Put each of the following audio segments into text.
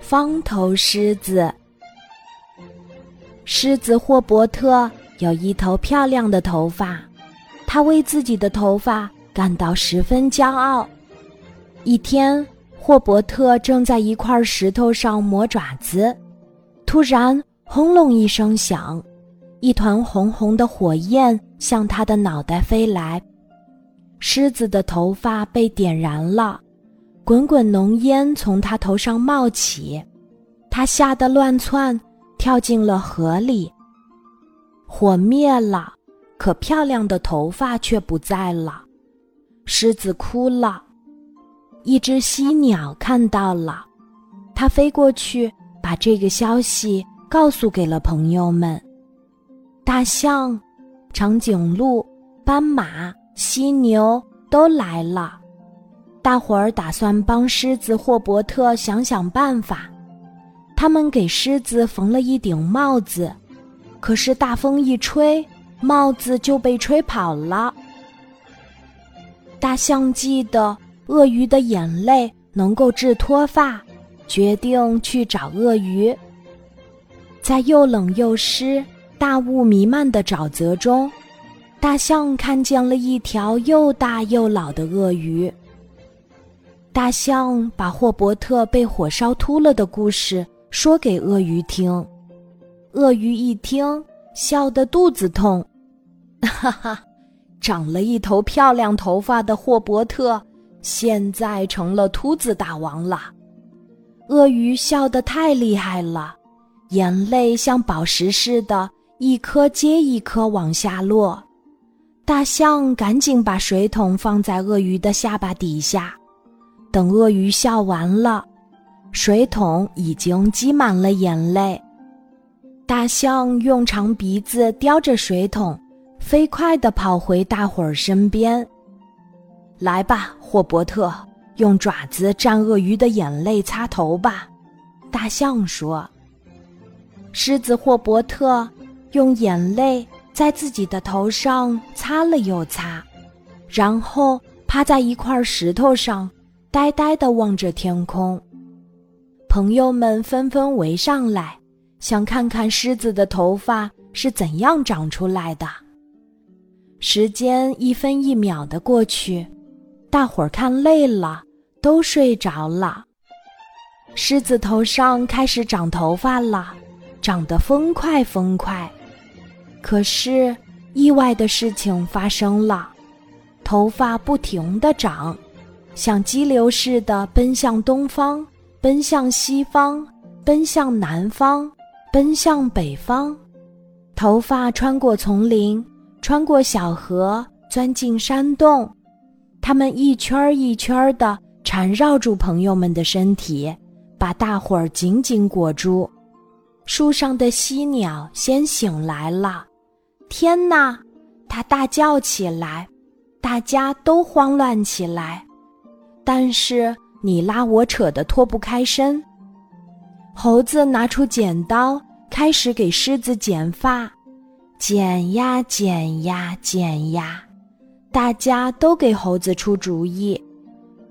方头狮子。狮子霍伯特有一头漂亮的头发，他为自己的头发感到十分骄傲。一天，霍伯特正在一块石头上磨爪子，突然轰隆一声响，一团红红的火焰向他的脑袋飞来，狮子的头发被点燃了。滚滚浓烟从他头上冒起，他吓得乱窜，跳进了河里。火灭了，可漂亮的头发却不在了。狮子哭了。一只犀鸟看到了，它飞过去，把这个消息告诉给了朋友们。大象、长颈鹿、斑马、犀牛都来了。大伙儿打算帮狮子霍伯特想想办法，他们给狮子缝了一顶帽子，可是大风一吹，帽子就被吹跑了。大象记得鳄鱼的眼泪能够治脱发，决定去找鳄鱼。在又冷又湿、大雾弥漫的沼泽中，大象看见了一条又大又老的鳄鱼。大象把霍伯特被火烧秃了的故事说给鳄鱼听，鳄鱼一听，笑得肚子痛，哈哈，长了一头漂亮头发的霍伯特，现在成了秃子大王了。鳄鱼笑得太厉害了，眼泪像宝石似的，一颗接一颗往下落。大象赶紧把水桶放在鳄鱼的下巴底下。等鳄鱼笑完了，水桶已经积满了眼泪。大象用长鼻子叼着水桶，飞快地跑回大伙儿身边。来吧，霍伯特，用爪子蘸鳄鱼的眼泪擦头吧。大象说。狮子霍伯特用眼泪在自己的头上擦了又擦，然后趴在一块石头上。呆呆地望着天空，朋友们纷纷围上来，想看看狮子的头发是怎样长出来的。时间一分一秒的过去，大伙儿看累了，都睡着了。狮子头上开始长头发了，长得风快风快。可是意外的事情发生了，头发不停地长。像激流似的奔向东方，奔向西方，奔向南方，奔向北方。头发穿过丛林，穿过小河，钻进山洞。它们一圈儿一圈儿的缠绕住朋友们的身体，把大伙儿紧紧裹住。树上的犀鸟先醒来了，天哪！它大叫起来，大家都慌乱起来。但是你拉我扯的脱不开身。猴子拿出剪刀，开始给狮子剪发，剪呀剪呀剪呀，大家都给猴子出主意。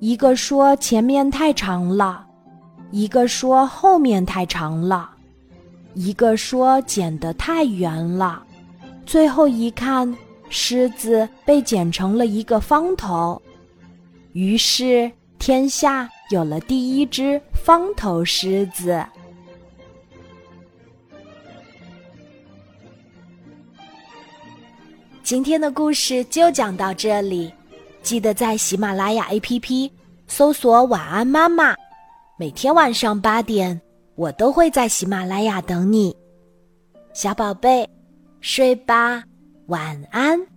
一个说前面太长了，一个说后面太长了，一个说剪得太圆了。最后一看，狮子被剪成了一个方头。于是，天下有了第一只方头狮子。今天的故事就讲到这里，记得在喜马拉雅 APP 搜索“晚安妈妈”，每天晚上八点，我都会在喜马拉雅等你，小宝贝，睡吧，晚安。